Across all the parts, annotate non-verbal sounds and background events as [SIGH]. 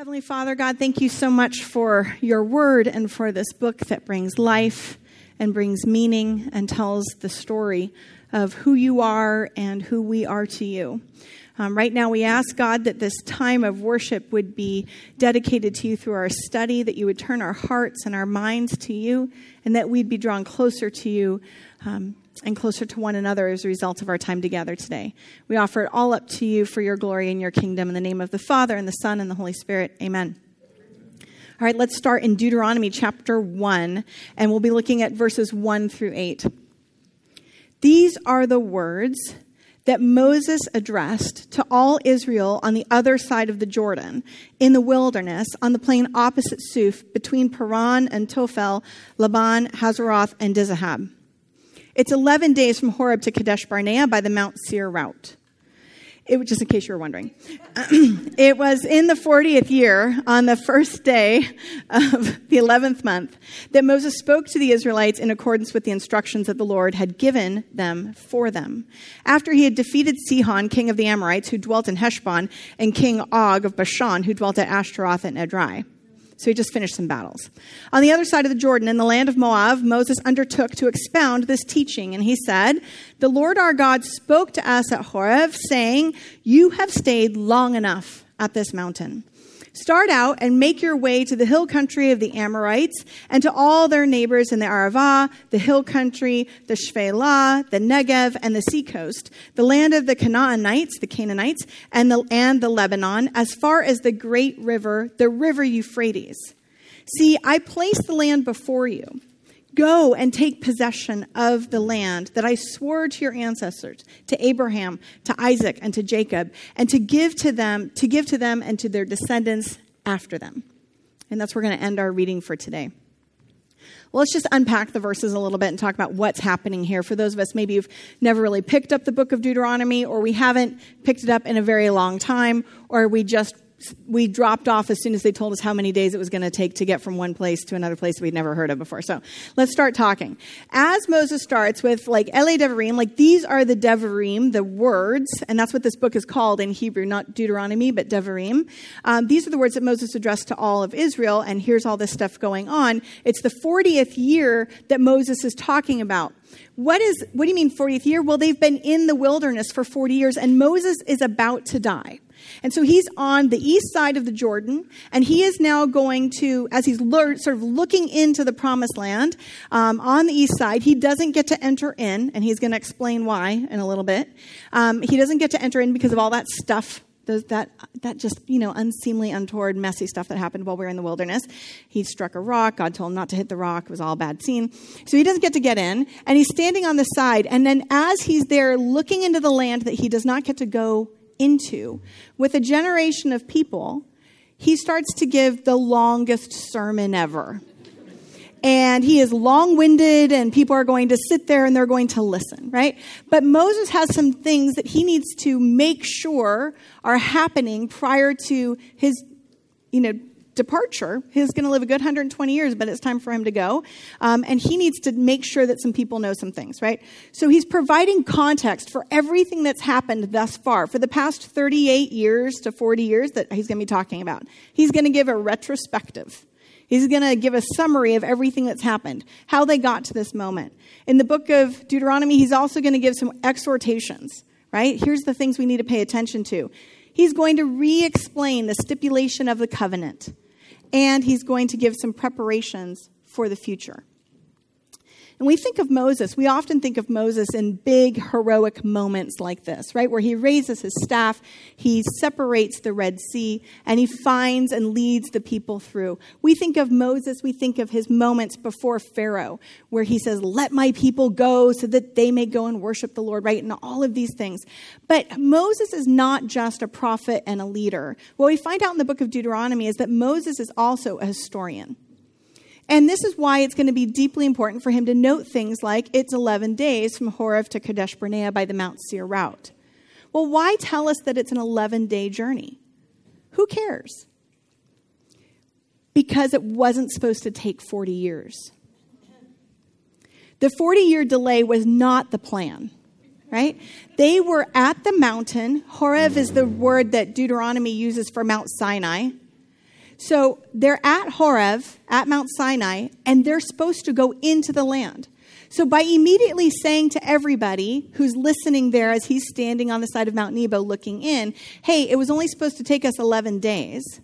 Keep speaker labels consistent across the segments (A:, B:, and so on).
A: Heavenly Father, God, thank you so much for your word and for this book that brings life and brings meaning and tells the story of who you are and who we are to you. Um, right now, we ask God that this time of worship would be dedicated to you through our study, that you would turn our hearts and our minds to you, and that we'd be drawn closer to you um, and closer to one another as a result of our time together today. We offer it all up to you for your glory and your kingdom. In the name of the Father, and the Son, and the Holy Spirit. Amen. All right, let's start in Deuteronomy chapter 1, and we'll be looking at verses 1 through 8. These are the words that Moses addressed to all Israel on the other side of the Jordan, in the wilderness, on the plain opposite Suph, between Paran and Tophel, Laban, Hazeroth, and Dizahab. It's 11 days from Horeb to Kadesh Barnea by the Mount Seir route. It, just in case you were wondering. [CLEARS THROAT] it was in the 40th year, on the first day of the 11th month, that Moses spoke to the Israelites in accordance with the instructions that the Lord had given them for them. After he had defeated Sihon, king of the Amorites, who dwelt in Heshbon, and King Og of Bashan, who dwelt at Ashtaroth and Edrei. So he just finished some battles. On the other side of the Jordan, in the land of Moab, Moses undertook to expound this teaching. And he said, The Lord our God spoke to us at Horeb, saying, You have stayed long enough at this mountain. Start out and make your way to the hill country of the Amorites and to all their neighbors in the Arava, the hill country, the Shephelah, the Negev, and the seacoast, the land of the Canaanites, the Canaanites, and the, and the Lebanon, as far as the great river, the river Euphrates. See, I place the land before you. Go and take possession of the land that I swore to your ancestors, to Abraham, to Isaac, and to Jacob, and to give to them, to give to them and to their descendants after them. And that's where we're going to end our reading for today. Well, let's just unpack the verses a little bit and talk about what's happening here. For those of us maybe you've never really picked up the book of Deuteronomy, or we haven't picked it up in a very long time, or we just we dropped off as soon as they told us how many days it was going to take to get from one place to another place we'd never heard of before. So let's start talking. As Moses starts with like Ele Devarim, like these are the Devarim, the words, and that's what this book is called in Hebrew, not Deuteronomy, but Devarim. Um, these are the words that Moses addressed to all of Israel, and here's all this stuff going on. It's the 40th year that Moses is talking about. What is what do you mean 40th year? Well, they've been in the wilderness for 40 years and Moses is about to die. And so he's on the east side of the Jordan, and he is now going to, as he's sort of looking into the promised land um, on the east side, he doesn't get to enter in, and he's going to explain why in a little bit. Um, he doesn't get to enter in because of all that stuff that that just you know unseemly, untoward, messy stuff that happened while we were in the wilderness. He struck a rock. God told him not to hit the rock. It was all a bad scene. So he doesn't get to get in, and he's standing on the side. And then as he's there looking into the land that he does not get to go into with a generation of people, he starts to give the longest sermon ever. And he is long winded, and people are going to sit there and they're going to listen, right? But Moses has some things that he needs to make sure are happening prior to his, you know, departure. He's going to live a good 120 years, but it's time for him to go. Um, and he needs to make sure that some people know some things, right? So he's providing context for everything that's happened thus far for the past 38 years to 40 years that he's going to be talking about. He's going to give a retrospective. He's going to give a summary of everything that's happened, how they got to this moment. In the book of Deuteronomy, he's also going to give some exhortations, right? Here's the things we need to pay attention to. He's going to re explain the stipulation of the covenant and he's going to give some preparations for the future. And we think of Moses, we often think of Moses in big heroic moments like this, right? Where he raises his staff, he separates the Red Sea, and he finds and leads the people through. We think of Moses, we think of his moments before Pharaoh, where he says, Let my people go so that they may go and worship the Lord, right? And all of these things. But Moses is not just a prophet and a leader. What we find out in the book of Deuteronomy is that Moses is also a historian. And this is why it's going to be deeply important for him to note things like it's 11 days from Horeb to Kadesh Barnea by the Mount Seir route. Well, why tell us that it's an 11 day journey? Who cares? Because it wasn't supposed to take 40 years. The 40 year delay was not the plan, right? They were at the mountain. Horeb is the word that Deuteronomy uses for Mount Sinai. So they're at Horeb, at Mount Sinai, and they're supposed to go into the land. So by immediately saying to everybody who's listening there as he's standing on the side of Mount Nebo looking in, hey, it was only supposed to take us 11 days,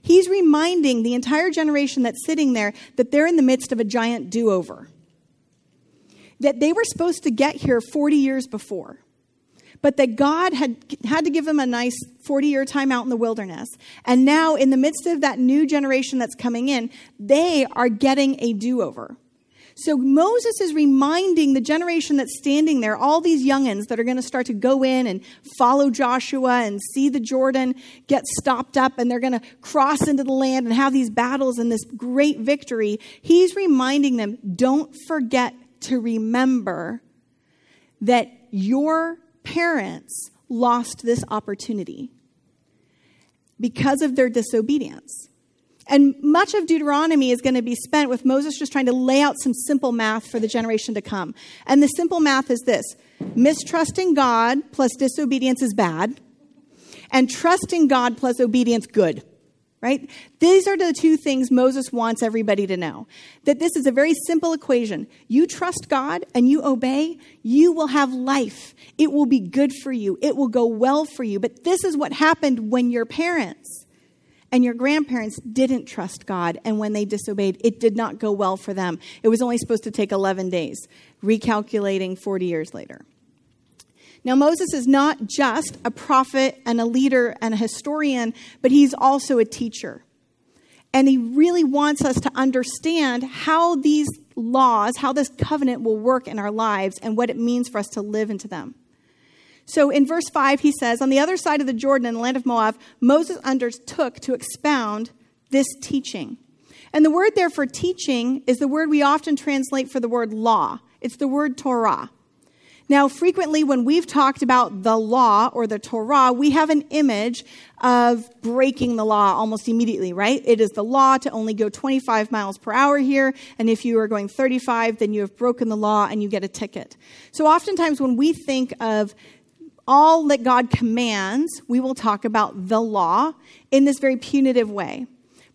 A: he's reminding the entire generation that's sitting there that they're in the midst of a giant do over. That they were supposed to get here 40 years before but that God had had to give them a nice 40 year time out in the wilderness. And now, in the midst of that new generation that's coming in, they are getting a do over. So Moses is reminding the generation that's standing there, all these youngins that are going to start to go in and follow Joshua and see the Jordan get stopped up and they're going to cross into the land and have these battles and this great victory. He's reminding them, don't forget to remember that your parents lost this opportunity because of their disobedience. And much of Deuteronomy is going to be spent with Moses just trying to lay out some simple math for the generation to come. And the simple math is this mistrusting God plus disobedience is bad, and trusting God plus obedience good right? These are the two things Moses wants everybody to know. That this is a very simple equation. You trust God and you obey, you will have life. It will be good for you. It will go well for you. But this is what happened when your parents and your grandparents didn't trust God and when they disobeyed, it did not go well for them. It was only supposed to take 11 days, recalculating 40 years later. Now, Moses is not just a prophet and a leader and a historian, but he's also a teacher. And he really wants us to understand how these laws, how this covenant will work in our lives, and what it means for us to live into them. So in verse 5, he says, On the other side of the Jordan in the land of Moab, Moses undertook to expound this teaching. And the word there for teaching is the word we often translate for the word law. It's the word Torah. Now, frequently when we've talked about the law or the Torah, we have an image of breaking the law almost immediately, right? It is the law to only go 25 miles per hour here, and if you are going 35, then you have broken the law and you get a ticket. So oftentimes when we think of all that God commands, we will talk about the law in this very punitive way.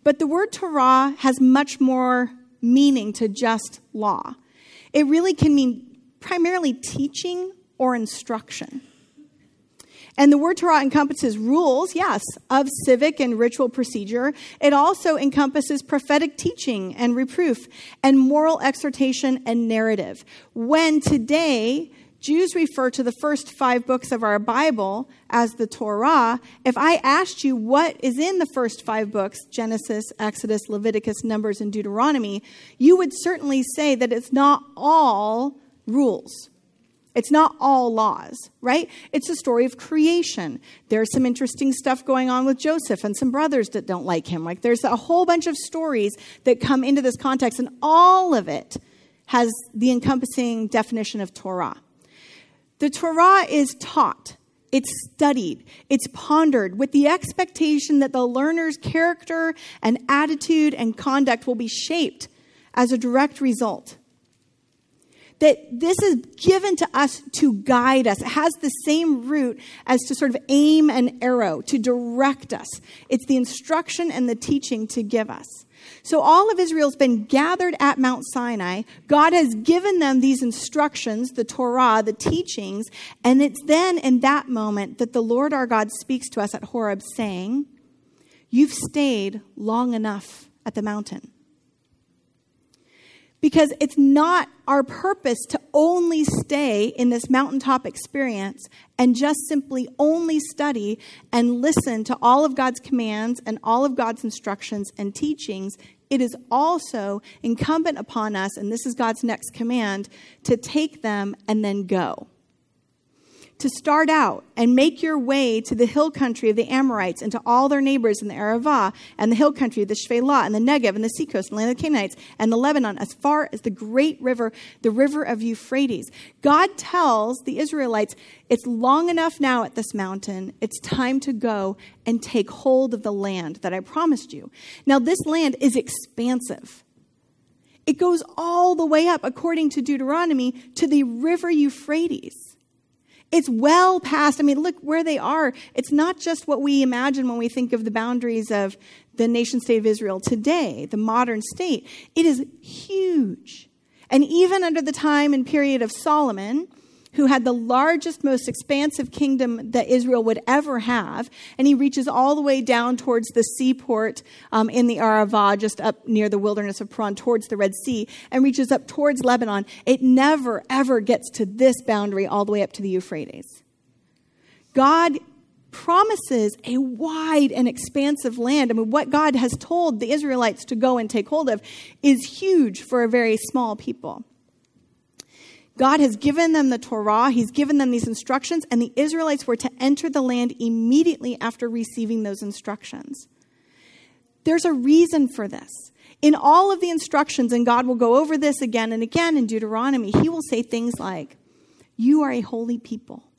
A: But the word Torah has much more meaning to just law. It really can mean primarily teaching or instruction. And the word Torah encompasses rules, yes, of civic and ritual procedure. It also encompasses prophetic teaching and reproof, and moral exhortation and narrative. When today Jews refer to the first five books of our Bible as the Torah, if I asked you what is in the first five books Genesis, Exodus, Leviticus, Numbers, and Deuteronomy you would certainly say that it's not all rules. It's not all laws, right? It's a story of creation. There's some interesting stuff going on with Joseph and some brothers that don't like him. Like there's a whole bunch of stories that come into this context, and all of it has the encompassing definition of Torah. The Torah is taught, it's studied, it's pondered with the expectation that the learner's character and attitude and conduct will be shaped as a direct result that this is given to us to guide us. It has the same root as to sort of aim an arrow, to direct us. It's the instruction and the teaching to give us. So all of Israel's been gathered at Mount Sinai. God has given them these instructions, the Torah, the teachings, and it's then in that moment that the Lord our God speaks to us at Horeb saying, You've stayed long enough at the mountain because it's not our purpose to only stay in this mountaintop experience and just simply only study and listen to all of God's commands and all of God's instructions and teachings. It is also incumbent upon us, and this is God's next command, to take them and then go to start out and make your way to the hill country of the Amorites and to all their neighbors in the Arava and the hill country of the Shephelah and the Negev and the seacoast and the land of the Canaanites and the Lebanon as far as the great river, the river of Euphrates. God tells the Israelites, it's long enough now at this mountain. It's time to go and take hold of the land that I promised you. Now, this land is expansive. It goes all the way up, according to Deuteronomy, to the river Euphrates. It's well past, I mean, look where they are. It's not just what we imagine when we think of the boundaries of the nation state of Israel today, the modern state. It is huge. And even under the time and period of Solomon, who had the largest, most expansive kingdom that Israel would ever have. And he reaches all the way down towards the seaport um, in the Arava, just up near the wilderness of Paran, towards the Red Sea, and reaches up towards Lebanon. It never, ever gets to this boundary all the way up to the Euphrates. God promises a wide and expansive land. I mean, what God has told the Israelites to go and take hold of is huge for a very small people. God has given them the Torah, He's given them these instructions, and the Israelites were to enter the land immediately after receiving those instructions. There's a reason for this. In all of the instructions, and God will go over this again and again in Deuteronomy, He will say things like, You are a holy people.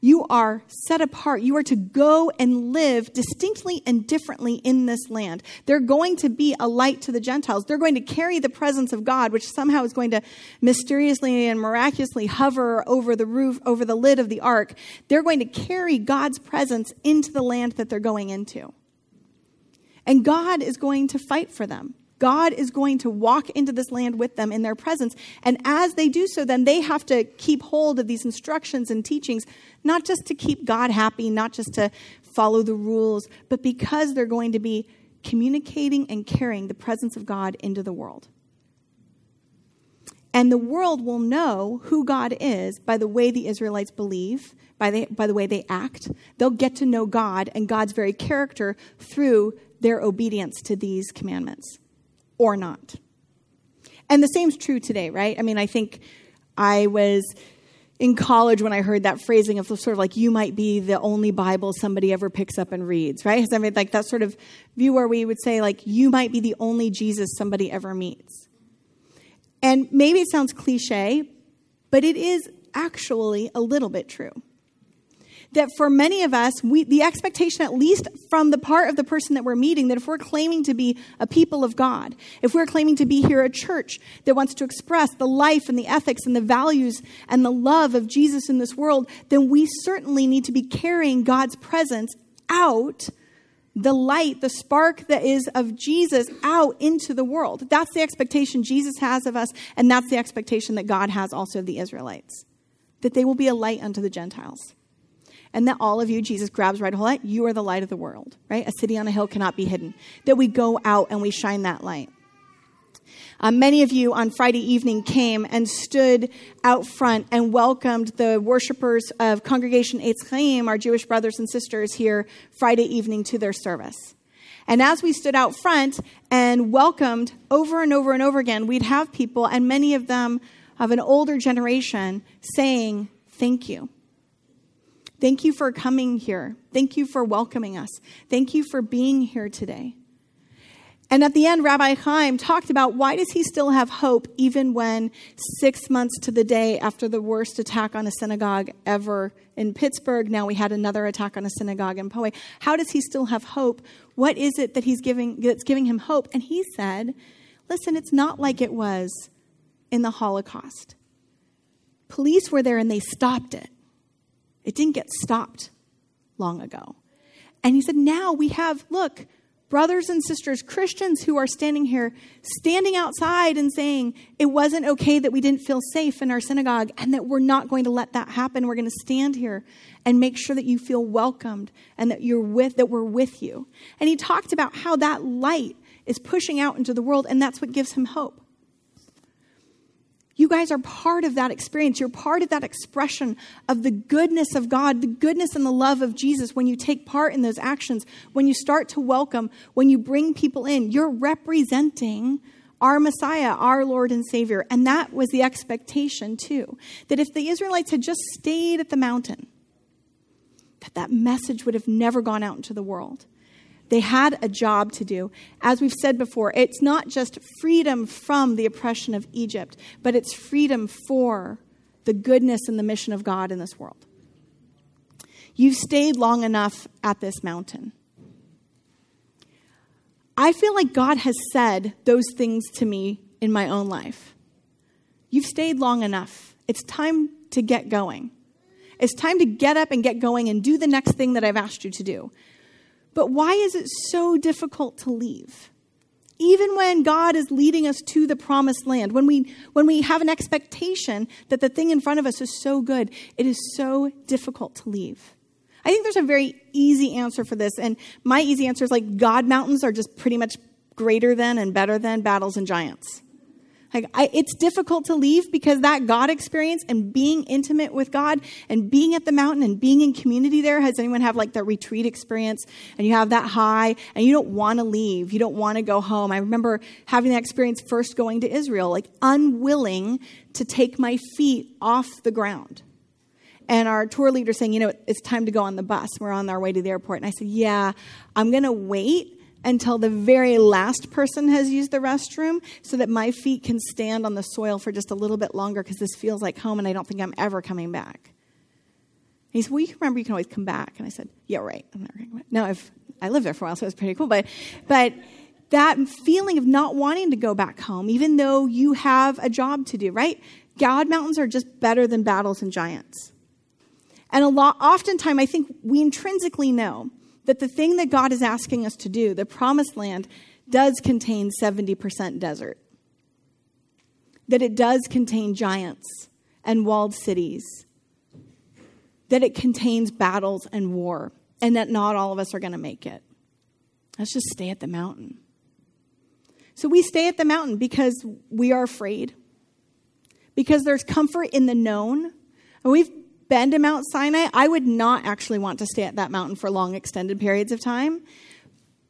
A: You are set apart. You are to go and live distinctly and differently in this land. They're going to be a light to the Gentiles. They're going to carry the presence of God, which somehow is going to mysteriously and miraculously hover over the roof, over the lid of the ark. They're going to carry God's presence into the land that they're going into. And God is going to fight for them. God is going to walk into this land with them in their presence. And as they do so, then they have to keep hold of these instructions and teachings, not just to keep God happy, not just to follow the rules, but because they're going to be communicating and carrying the presence of God into the world. And the world will know who God is by the way the Israelites believe, by the, by the way they act. They'll get to know God and God's very character through their obedience to these commandments or not. And the same's true today, right? I mean, I think I was in college when I heard that phrasing of sort of like, you might be the only Bible somebody ever picks up and reads, right? I mean, like that sort of view where we would say, like, you might be the only Jesus somebody ever meets. And maybe it sounds cliche, but it is actually a little bit true that for many of us, we, the expectation, at least from the part of the person that we're meeting, that if we're claiming to be a people of God, if we're claiming to be here a church that wants to express the life and the ethics and the values and the love of Jesus in this world, then we certainly need to be carrying God's presence out the light, the spark that is of Jesus out into the world. That's the expectation Jesus has of us, and that's the expectation that God has also of the Israelites that they will be a light unto the Gentiles and that all of you, Jesus grabs right hold of, you are the light of the world, right? A city on a hill cannot be hidden. That we go out and we shine that light. Uh, many of you on Friday evening came and stood out front and welcomed the worshipers of Congregation Eitz Chaim, our Jewish brothers and sisters here Friday evening to their service. And as we stood out front and welcomed over and over and over again, we'd have people, and many of them of an older generation, saying, Thank you. Thank you for coming here. Thank you for welcoming us. Thank you for being here today. And at the end, Rabbi Chaim talked about why does he still have hope even when six months to the day after the worst attack on a synagogue ever in Pittsburgh, now we had another attack on a synagogue in Poway. How does he still have hope? What is it that he's giving that's giving him hope? And he said, listen, it's not like it was in the Holocaust. Police were there and they stopped it. It didn't get stopped long ago. And he said, now we have, look, brothers and sisters, Christians who are standing here, standing outside and saying it wasn't okay that we didn't feel safe in our synagogue and that we're not going to let that happen. We're going to stand here and make sure that you feel welcomed and that you're with, that we're with you. And he talked about how that light is pushing out into the world and that's what gives him hope. You guys are part of that experience. You're part of that expression of the goodness of God, the goodness and the love of Jesus when you take part in those actions, when you start to welcome, when you bring people in. You're representing our Messiah, our Lord and Savior. And that was the expectation, too. That if the Israelites had just stayed at the mountain, that that message would have never gone out into the world. They had a job to do. As we've said before, it's not just freedom from the oppression of Egypt, but it's freedom for the goodness and the mission of God in this world. You've stayed long enough at this mountain. I feel like God has said those things to me in my own life. You've stayed long enough. It's time to get going. It's time to get up and get going and do the next thing that I've asked you to do. But why is it so difficult to leave? Even when God is leading us to the promised land, when we, when we have an expectation that the thing in front of us is so good, it is so difficult to leave. I think there's a very easy answer for this. And my easy answer is like God mountains are just pretty much greater than and better than battles and giants. Like I, it's difficult to leave because that God experience and being intimate with God and being at the mountain and being in community there. Has anyone have like the retreat experience and you have that high and you don't want to leave, you don't want to go home. I remember having that experience first going to Israel, like unwilling to take my feet off the ground. And our tour leader saying, you know, it's time to go on the bus. We're on our way to the airport. And I said, yeah, I'm going to wait until the very last person has used the restroom so that my feet can stand on the soil for just a little bit longer because this feels like home and I don't think I'm ever coming back. He said, Well, you can remember you can always come back. And I said, Yeah, right. I'm never coming back. No, I've, I lived there for a while, so it was pretty cool. But, but that feeling of not wanting to go back home, even though you have a job to do, right? God mountains are just better than battles and giants. And a lot, oftentimes, I think we intrinsically know that the thing that God is asking us to do, the promised land, does contain 70% desert. That it does contain giants and walled cities. That it contains battles and war. And that not all of us are going to make it. Let's just stay at the mountain. So we stay at the mountain because we are afraid, because there's comfort in the known. And we've been to Mount Sinai, I would not actually want to stay at that mountain for long, extended periods of time.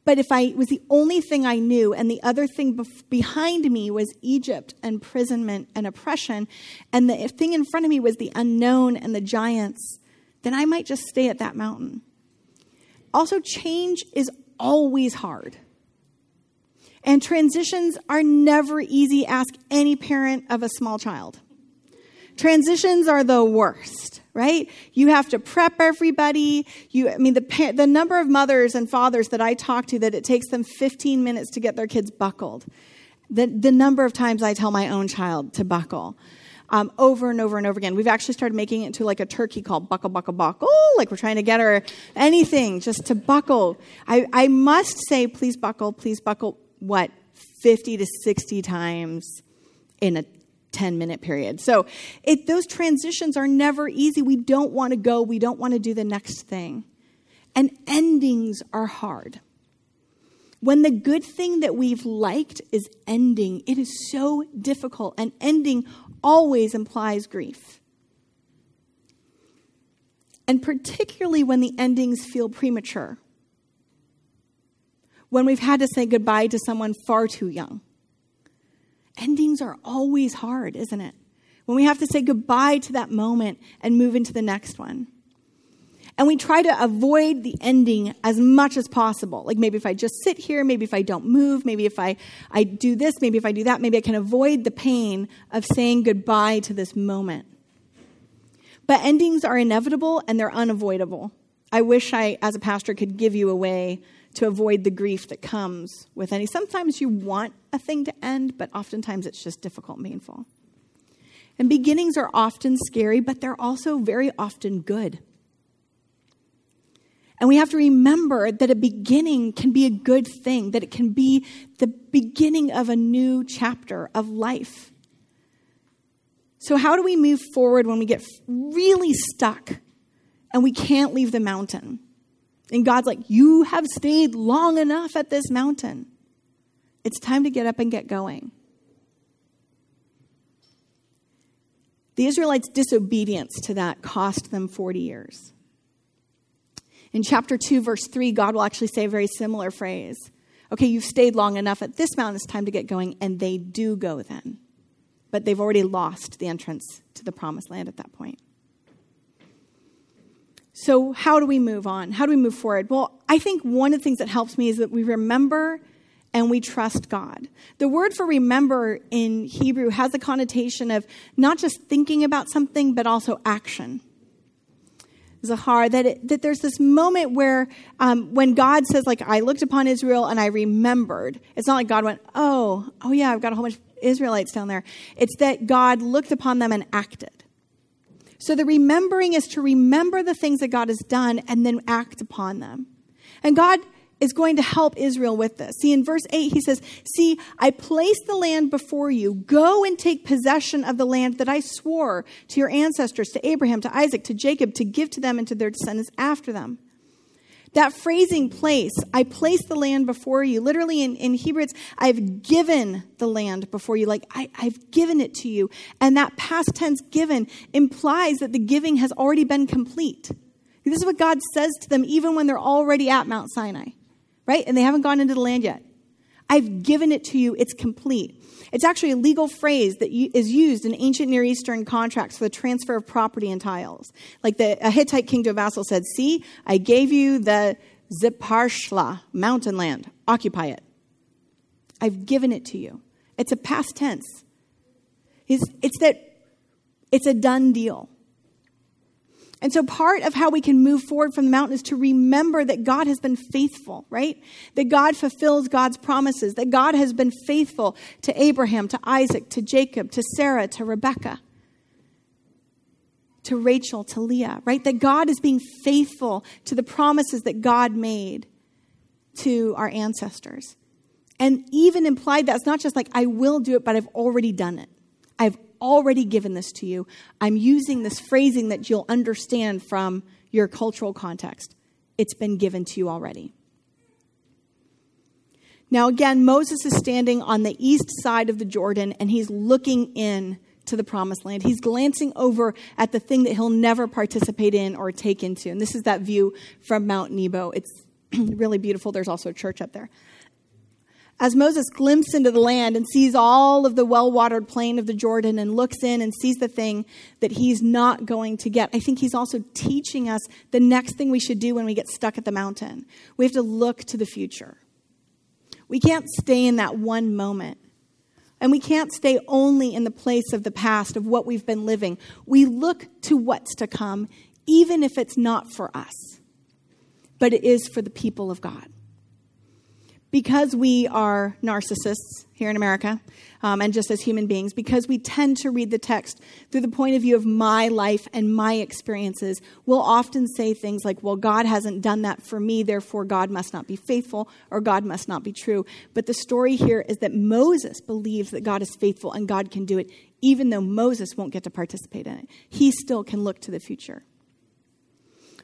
A: But if I was the only thing I knew, and the other thing bef- behind me was Egypt, imprisonment, and oppression, and the thing in front of me was the unknown and the giants, then I might just stay at that mountain. Also, change is always hard. And transitions are never easy. Ask any parent of a small child. Transitions are the worst right? You have to prep everybody. You, I mean, the, the number of mothers and fathers that I talk to that it takes them 15 minutes to get their kids buckled. The, the number of times I tell my own child to buckle. Um, over and over and over again. We've actually started making it into like a turkey called buckle, buckle, buckle. Like we're trying to get her anything just to buckle. I, I must say, please buckle, please buckle, what, 50 to 60 times in a 10 minute period. So it, those transitions are never easy. We don't want to go, we don't want to do the next thing. And endings are hard. When the good thing that we've liked is ending, it is so difficult, and ending always implies grief. And particularly when the endings feel premature, when we've had to say goodbye to someone far too young endings are always hard, isn't it? When we have to say goodbye to that moment and move into the next one. And we try to avoid the ending as much as possible. Like maybe if I just sit here, maybe if I don't move, maybe if I, I do this, maybe if I do that, maybe I can avoid the pain of saying goodbye to this moment. But endings are inevitable and they're unavoidable. I wish I, as a pastor, could give you a way to avoid the grief that comes with any. Sometimes you want a thing to end, but oftentimes it's just difficult painful. And beginnings are often scary, but they're also very often good. And we have to remember that a beginning can be a good thing, that it can be the beginning of a new chapter of life. So, how do we move forward when we get really stuck and we can't leave the mountain? And God's like, You have stayed long enough at this mountain. It's time to get up and get going. The Israelites' disobedience to that cost them 40 years. In chapter 2, verse 3, God will actually say a very similar phrase. Okay, you've stayed long enough at this mountain, it's time to get going. And they do go then. But they've already lost the entrance to the promised land at that point. So, how do we move on? How do we move forward? Well, I think one of the things that helps me is that we remember and we trust God. The word for remember in Hebrew has a connotation of not just thinking about something, but also action. Zahar, that, it, that there's this moment where um, when God says, like, I looked upon Israel and I remembered, it's not like God went, oh, oh yeah, I've got a whole bunch of Israelites down there. It's that God looked upon them and acted. So the remembering is to remember the things that God has done and then act upon them. And God is going to help Israel with this. See, in verse 8, he says, See, I place the land before you. Go and take possession of the land that I swore to your ancestors, to Abraham, to Isaac, to Jacob, to give to them and to their descendants after them. That phrasing place, I place the land before you. Literally in, in Hebrew, it's I've given the land before you. Like I, I've given it to you. And that past tense given implies that the giving has already been complete. This is what God says to them even when they're already at Mount Sinai, right? And they haven't gone into the land yet. I've given it to you, it's complete. It's actually a legal phrase that is used in ancient Near Eastern contracts for the transfer of property and tiles. Like the a Hittite king to a vassal said, See, I gave you the Zippasla, mountain land. Occupy it. I've given it to you. It's a past tense. It's, it's that it's a done deal. And so part of how we can move forward from the mountain is to remember that God has been faithful, right? That God fulfills God's promises, that God has been faithful to Abraham, to Isaac, to Jacob, to Sarah, to Rebecca, to Rachel, to Leah, right? That God is being faithful to the promises that God made to our ancestors. And even implied that it's not just like, I will do it, but I've already done it. Already given this to you. I'm using this phrasing that you'll understand from your cultural context. It's been given to you already. Now, again, Moses is standing on the east side of the Jordan and he's looking in to the promised land. He's glancing over at the thing that he'll never participate in or take into. And this is that view from Mount Nebo. It's [CLEARS THROAT] really beautiful. There's also a church up there. As Moses glimpses into the land and sees all of the well watered plain of the Jordan and looks in and sees the thing that he's not going to get, I think he's also teaching us the next thing we should do when we get stuck at the mountain. We have to look to the future. We can't stay in that one moment. And we can't stay only in the place of the past, of what we've been living. We look to what's to come, even if it's not for us, but it is for the people of God because we are narcissists here in America, um, and just as human beings, because we tend to read the text through the point of view of my life and my experiences, we'll often say things like, Well, God hasn't done that for me, therefore God must not be faithful or God must not be true. But the story here is that Moses believes that God is faithful and God can do it, even though Moses won't get to participate in it. He still can look to the future.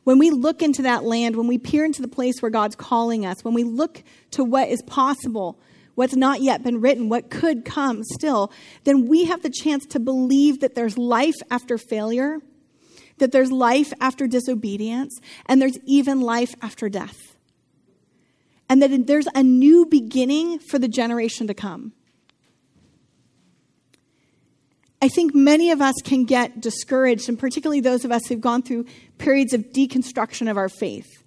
A: When we look into that land, when we peer into the place where God's calling us, when we look to what is possible, what's not yet been written, what could come still, then we have the chance to believe that there's life after failure, that there's life after disobedience, and there's even life after death. And that there's a new beginning for the generation to come. I think many of us can get discouraged, and particularly those of us who've gone through periods of deconstruction of our faith.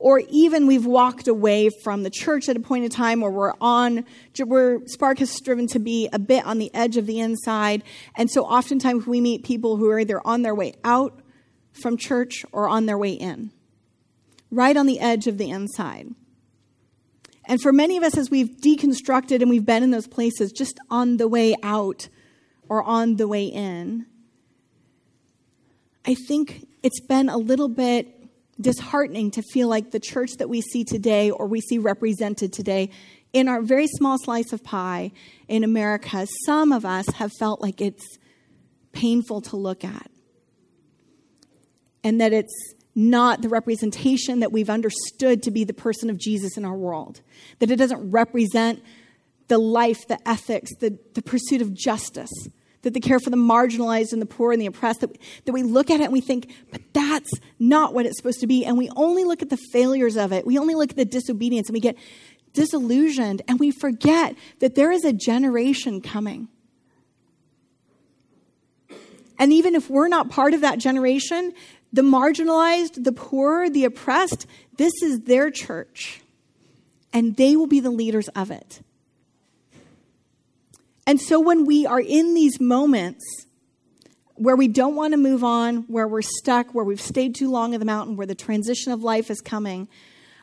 A: Or even we've walked away from the church at a point in time where we're on, where Spark has striven to be a bit on the edge of the inside. And so oftentimes we meet people who are either on their way out from church or on their way in, right on the edge of the inside. And for many of us, as we've deconstructed and we've been in those places just on the way out, or on the way in, I think it's been a little bit disheartening to feel like the church that we see today or we see represented today in our very small slice of pie in America, some of us have felt like it's painful to look at. And that it's not the representation that we've understood to be the person of Jesus in our world. That it doesn't represent the life, the ethics, the, the pursuit of justice that they care for the marginalized and the poor and the oppressed, that that we look at it and we think, but that's not what it's supposed to be. And we only look at the failures of it. We only look at the disobedience and we get disillusioned and we forget that there is a generation coming. And even if we're not part of that generation, the marginalized, the poor, the oppressed, this is their church. And they will be the leaders of it. And so when we are in these moments where we don't want to move on, where we're stuck, where we've stayed too long in the mountain, where the transition of life is coming,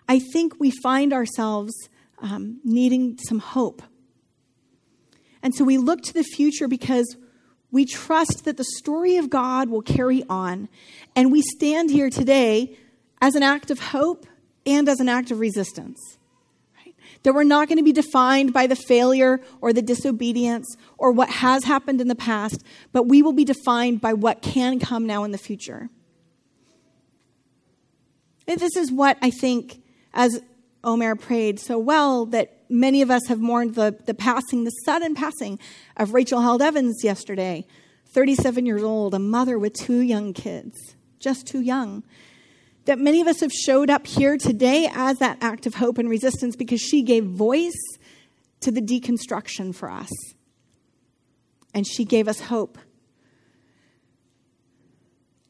A: I think we find ourselves um, needing some hope. And so we look to the future because We trust that the story of God will carry on, and we stand here today as an act of hope and as an act of resistance. That we're not going to be defined by the failure or the disobedience or what has happened in the past, but we will be defined by what can come now in the future. And this is what I think, as Omer prayed so well, that many of us have mourned the, the passing, the sudden passing of Rachel Held Evans yesterday, 37 years old, a mother with two young kids, just too young. That many of us have showed up here today as that act of hope and resistance because she gave voice to the deconstruction for us. And she gave us hope.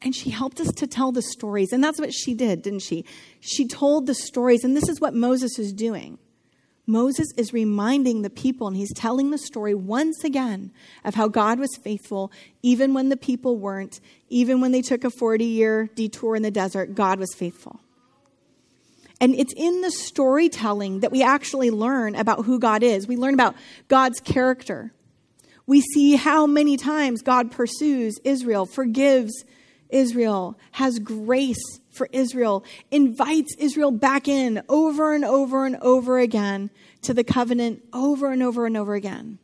A: And she helped us to tell the stories. And that's what she did, didn't she? She told the stories. And this is what Moses is doing. Moses is reminding the people, and he's telling the story once again of how God was faithful, even when the people weren't, even when they took a 40 year detour in the desert, God was faithful. And it's in the storytelling that we actually learn about who God is. We learn about God's character. We see how many times God pursues Israel, forgives Israel, has grace for Israel, invites Israel back in over and over and over again to the covenant over and over and over again.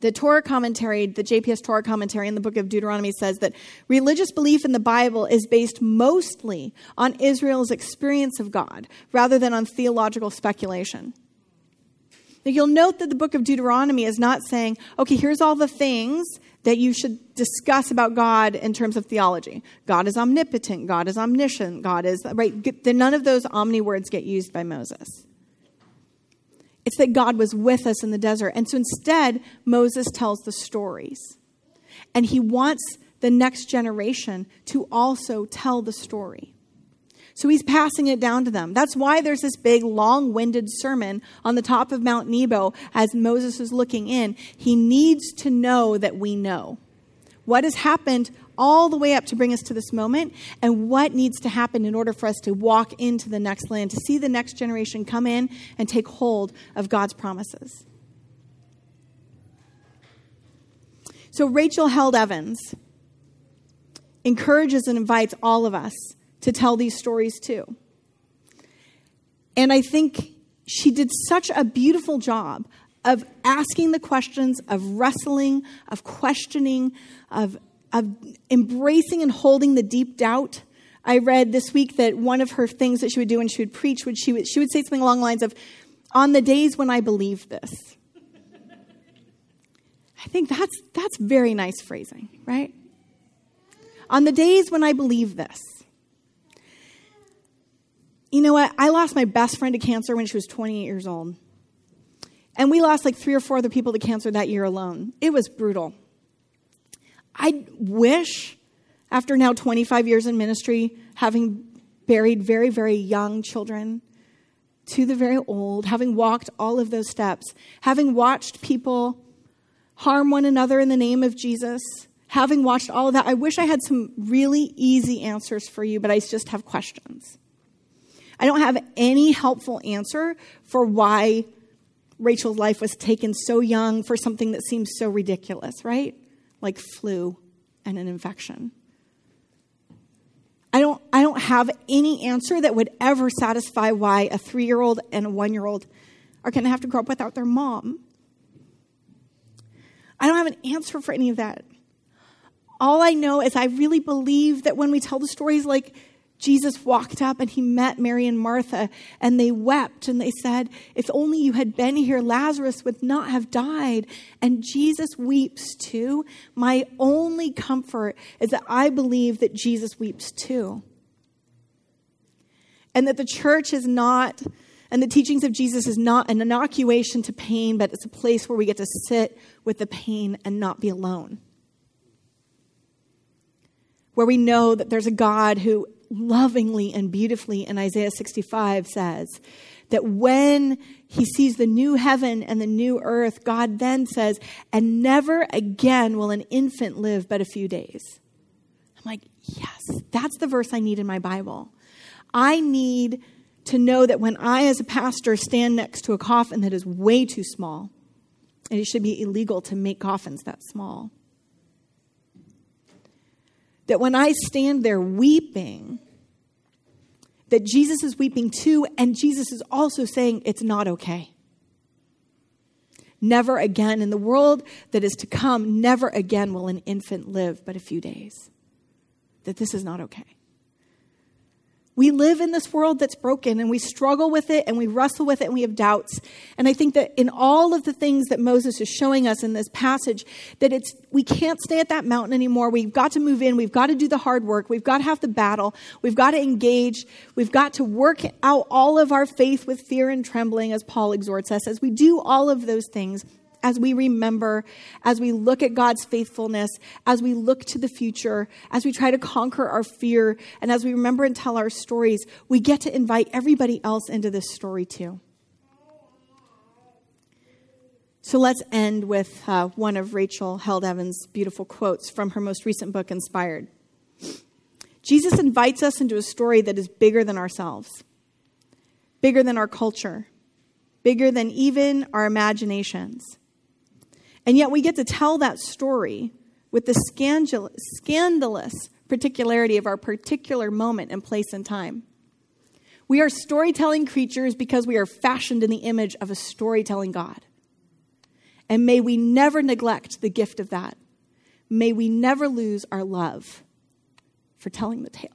A: The Torah commentary, the JPS Torah commentary in the book of Deuteronomy says that religious belief in the Bible is based mostly on Israel's experience of God rather than on theological speculation. Now, you'll note that the book of Deuteronomy is not saying, okay, here's all the things that you should discuss about God in terms of theology. God is omnipotent, God is omniscient, God is, right? None of those omni words get used by Moses. It's that God was with us in the desert. And so instead, Moses tells the stories. And he wants the next generation to also tell the story. So he's passing it down to them. That's why there's this big, long winded sermon on the top of Mount Nebo as Moses is looking in. He needs to know that we know what has happened all the way up to bring us to this moment and what needs to happen in order for us to walk into the next land, to see the next generation come in and take hold of God's promises. So, Rachel Held Evans encourages and invites all of us to tell these stories too. And I think she did such a beautiful job of asking the questions, of wrestling, of questioning, of, of embracing and holding the deep doubt. I read this week that one of her things that she would do when she would preach would she would, she would say something along the lines of, "On the days when I believed this." I think that's that's very nice phrasing, right? On the days when I believe this. You know what? I lost my best friend to cancer when she was 28 years old. And we lost like three or four other people to cancer that year alone. It was brutal. I wish, after now 25 years in ministry, having buried very, very young children to the very old, having walked all of those steps, having watched people harm one another in the name of Jesus, having watched all of that, I wish I had some really easy answers for you, but I just have questions. I don't have any helpful answer for why Rachel's life was taken so young for something that seems so ridiculous, right? Like flu and an infection. I don't, I don't have any answer that would ever satisfy why a three year old and a one year old are going to have to grow up without their mom. I don't have an answer for any of that. All I know is I really believe that when we tell the stories like Jesus walked up and he met Mary and Martha, and they wept and they said, If only you had been here, Lazarus would not have died. And Jesus weeps too. My only comfort is that I believe that Jesus weeps too. And that the church is not, and the teachings of Jesus is not an inoculation to pain, but it's a place where we get to sit with the pain and not be alone where we know that there's a God who lovingly and beautifully in Isaiah 65 says that when he sees the new heaven and the new earth, God then says, and never again will an infant live but a few days. I'm like, yes, that's the verse I need in my Bible. I need to know that when I, as a pastor, stand next to a coffin that is way too small, and it should be illegal to make coffins that small that when I stand there weeping, that Jesus is weeping too, and Jesus is also saying it's not okay. Never again, in the world that is to come, never again will an infant live but a few days. That this is not okay. We live in this world that's broken and we struggle with it and we wrestle with it and we have doubts. And I think that in all of the things that Moses is showing us in this passage, that it's we can't stay at that mountain anymore. We've got to move in. We've got to do the hard work. We've got to have the battle. We've got to engage. We've got to work out all of our faith with fear and trembling, as Paul exhorts us. As we do all of those things, as we remember, as we look at God's faithfulness, as we look to the future, as we try to conquer our fear, and as we remember and tell our stories, we get to invite everybody else into this story too. So let's end with uh, one of Rachel Held Evans' beautiful quotes from her most recent book, Inspired. Jesus invites us into a story that is bigger than ourselves, bigger than our culture, bigger than even our imaginations. And yet we get to tell that story with the scandalous particularity of our particular moment and place and time. We are storytelling creatures because we are fashioned in the image of a storytelling God. And may we never neglect the gift of that. May we never lose our love for telling the tale.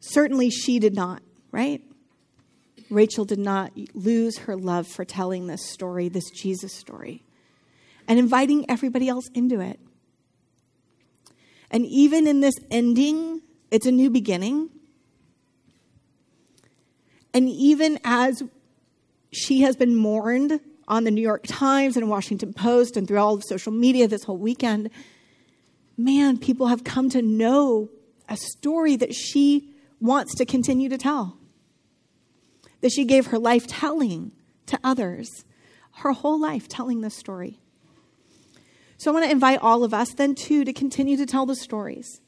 A: Certainly, she did not, right? Rachel did not lose her love for telling this story, this Jesus story, and inviting everybody else into it. And even in this ending, it's a new beginning. And even as she has been mourned on the New York Times and Washington Post and through all of social media this whole weekend, man, people have come to know a story that she wants to continue to tell that she gave her life telling to others, her whole life telling this story. So I want to invite all of us then, too, to continue to tell the stories.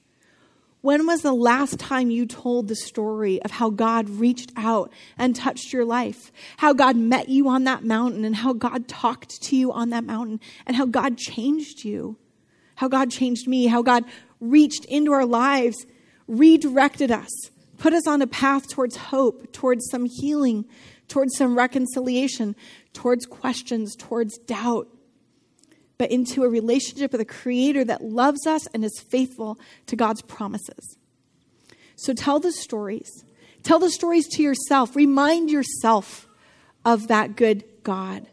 A: When was the last time you told the story of how God reached out and touched your life? How God met you on that mountain and how God talked to you on that mountain and how God changed you? How God changed me, how God reached into our lives, redirected us, put us on a path towards hope, towards some healing, towards some reconciliation, towards questions, towards doubt, but into a relationship with a creator that loves us and is faithful to God's promises. So tell the stories. Tell the stories to yourself. Remind yourself of that good God.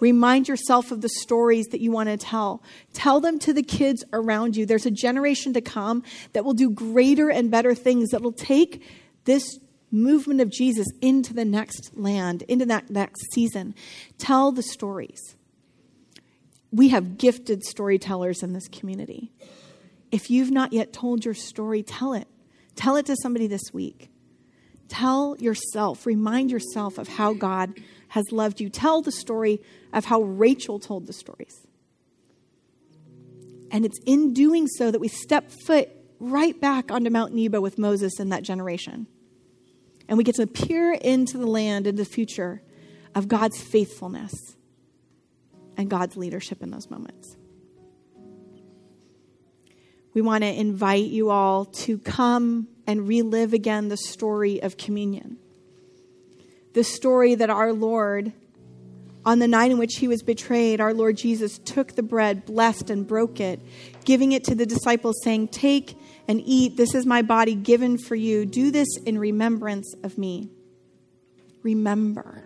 A: Remind yourself of the stories that you want to tell. Tell them to the kids around you. There's a generation to come that will do greater and better things, that will take this movement of Jesus into the next land, into that next season. Tell the stories. We have gifted storytellers in this community. If you've not yet told your story, tell it. Tell it to somebody this week. Tell yourself, remind yourself of how God has loved you. Tell the story of how Rachel told the stories. And it's in doing so that we step foot right back onto Mount Nebo with Moses and that generation. And we get to peer into the land, into the future of God's faithfulness and God's leadership in those moments. We want to invite you all to come and relive again the story of communion. The story that our Lord, on the night in which he was betrayed, our Lord Jesus took the bread, blessed, and broke it, giving it to the disciples, saying, Take and eat. This is my body given for you. Do this in remembrance of me. Remember.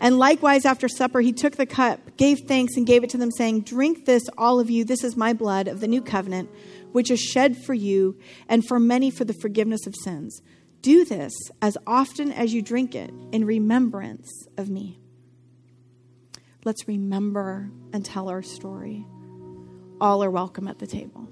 A: And likewise, after supper, he took the cup, gave thanks, and gave it to them, saying, Drink this, all of you. This is my blood of the new covenant which is shed for you and for many for the forgiveness of sins. Do this as often as you drink it in remembrance of me. Let's remember and tell our story. All are welcome at the table.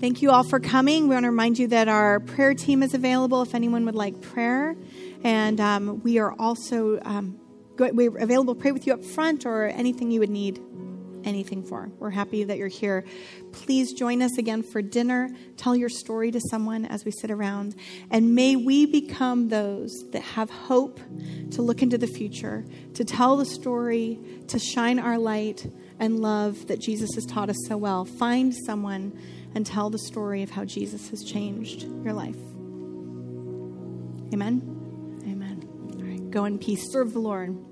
A: Thank you all for coming. We want to remind you that our prayer team is available if anyone would like prayer. And um, we are also um, we're available to pray with you up front or anything you would need. Anything for. We're happy that you're here. Please join us again for dinner. Tell your story to someone as we sit around. And may we become those that have hope to look into the future, to tell the story, to shine our light and love that Jesus has taught us so well. Find someone and tell the story of how Jesus has changed your life. Amen. Amen. All right, go in peace. Serve the Lord.